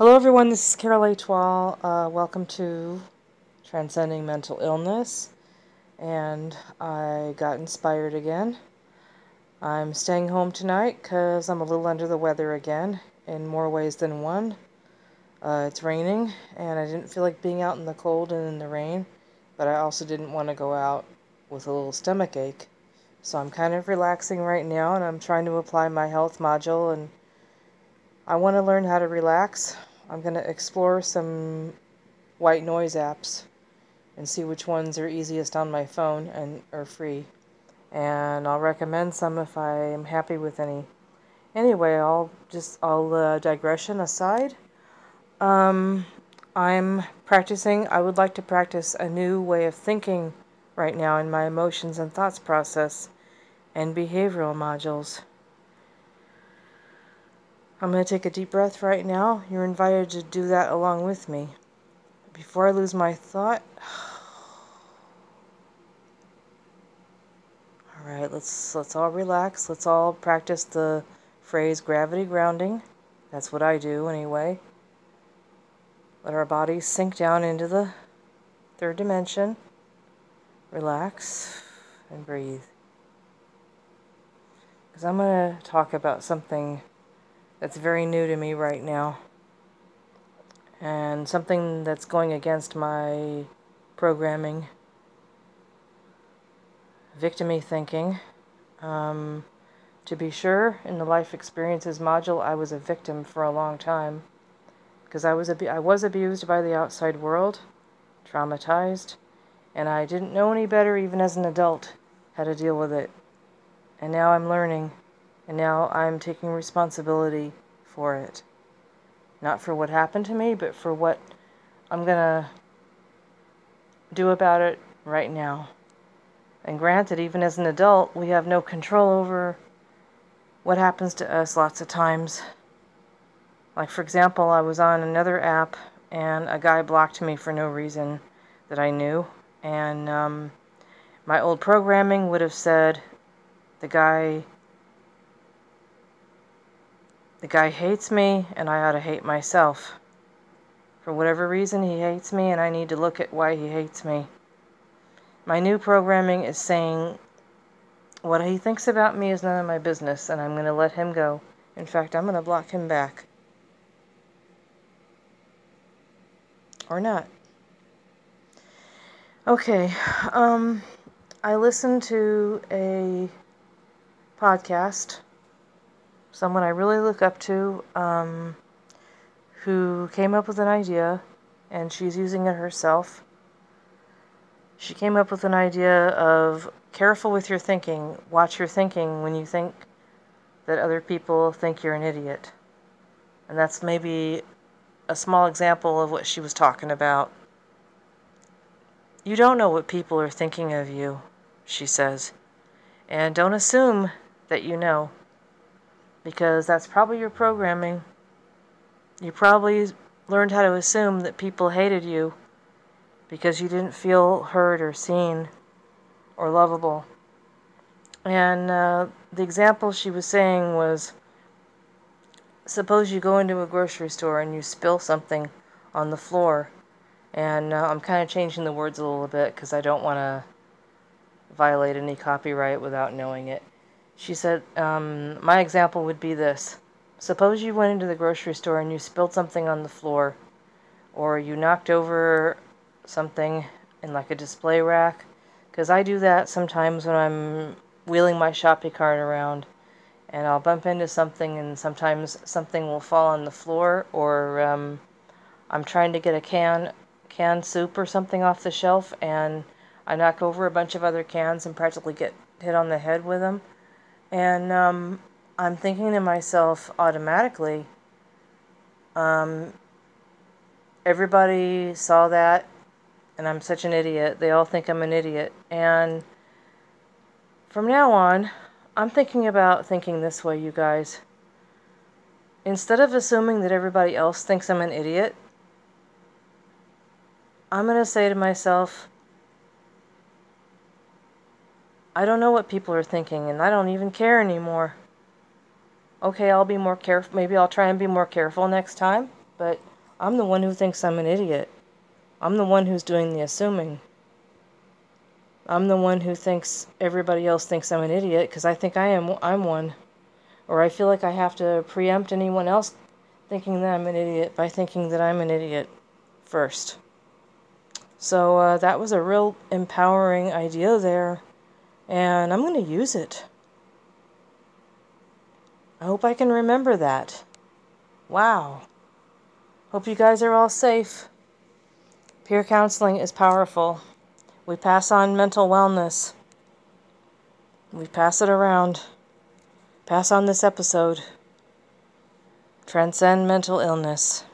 Hello, everyone. This is Carol Etoile. Uh, welcome to Transcending Mental Illness. And I got inspired again. I'm staying home tonight because I'm a little under the weather again in more ways than one. Uh, it's raining, and I didn't feel like being out in the cold and in the rain, but I also didn't want to go out with a little stomach ache. So I'm kind of relaxing right now, and I'm trying to apply my health module and I want to learn how to relax. I'm going to explore some white noise apps and see which ones are easiest on my phone and are free. And I'll recommend some if I'm happy with any. Anyway, I'll just I'll uh, digression aside. Um, I'm practicing. I would like to practice a new way of thinking right now in my emotions and thoughts process and behavioral modules. I'm going to take a deep breath right now. You're invited to do that along with me. Before I lose my thought, all right, let's let's all relax. Let's all practice the phrase gravity grounding. That's what I do anyway. Let our bodies sink down into the third dimension. Relax and breathe. Because I'm going to talk about something that's very new to me right now. And something that's going against my programming, victimy thinking. Um, to be sure, in the life experiences module, I was a victim for a long time because I was ab- I was abused by the outside world, traumatized, and I didn't know any better even as an adult how to deal with it. And now I'm learning and now I'm taking responsibility for it. Not for what happened to me, but for what I'm going to do about it right now. And granted, even as an adult, we have no control over what happens to us lots of times. Like, for example, I was on another app and a guy blocked me for no reason that I knew. And um, my old programming would have said the guy the guy hates me, and I ought to hate myself. For whatever reason, he hates me, and I need to look at why he hates me. My new programming is saying what he thinks about me is none of my business, and I'm going to let him go. In fact, I'm going to block him back. Or not. Okay, um, I listened to a podcast someone I really look up to, um, who came up with an idea, and she's using it herself. She came up with an idea of careful with your thinking. Watch your thinking when you think that other people think you're an idiot. And that's maybe a small example of what she was talking about. You don't know what people are thinking of you, she says. And don't assume that you know because that's probably your programming. You probably learned how to assume that people hated you because you didn't feel heard or seen or lovable. And uh, the example she was saying was suppose you go into a grocery store and you spill something on the floor. And uh, I'm kind of changing the words a little bit because I don't want to violate any copyright without knowing it. She said, um, My example would be this Suppose you went into the grocery store and you spilled something on the floor, or you knocked over something in like a display rack. Because I do that sometimes when I'm wheeling my shopping cart around and I'll bump into something, and sometimes something will fall on the floor, or um, I'm trying to get a can canned soup or something off the shelf, and I knock over a bunch of other cans and practically get hit on the head with them. And um, I'm thinking to myself automatically, um, everybody saw that, and I'm such an idiot. They all think I'm an idiot. And from now on, I'm thinking about thinking this way, you guys. Instead of assuming that everybody else thinks I'm an idiot, I'm going to say to myself, I don't know what people are thinking, and I don't even care anymore. Okay, I'll be more careful. Maybe I'll try and be more careful next time, but I'm the one who thinks I'm an idiot. I'm the one who's doing the assuming. I'm the one who thinks everybody else thinks I'm an idiot because I think I am I'm one. Or I feel like I have to preempt anyone else thinking that I'm an idiot by thinking that I'm an idiot first. So uh, that was a real empowering idea there, and I'm going to use it. I hope I can remember that. Wow. Hope you guys are all safe. Peer counseling is powerful. We pass on mental wellness. We pass it around. Pass on this episode. Transcend mental illness.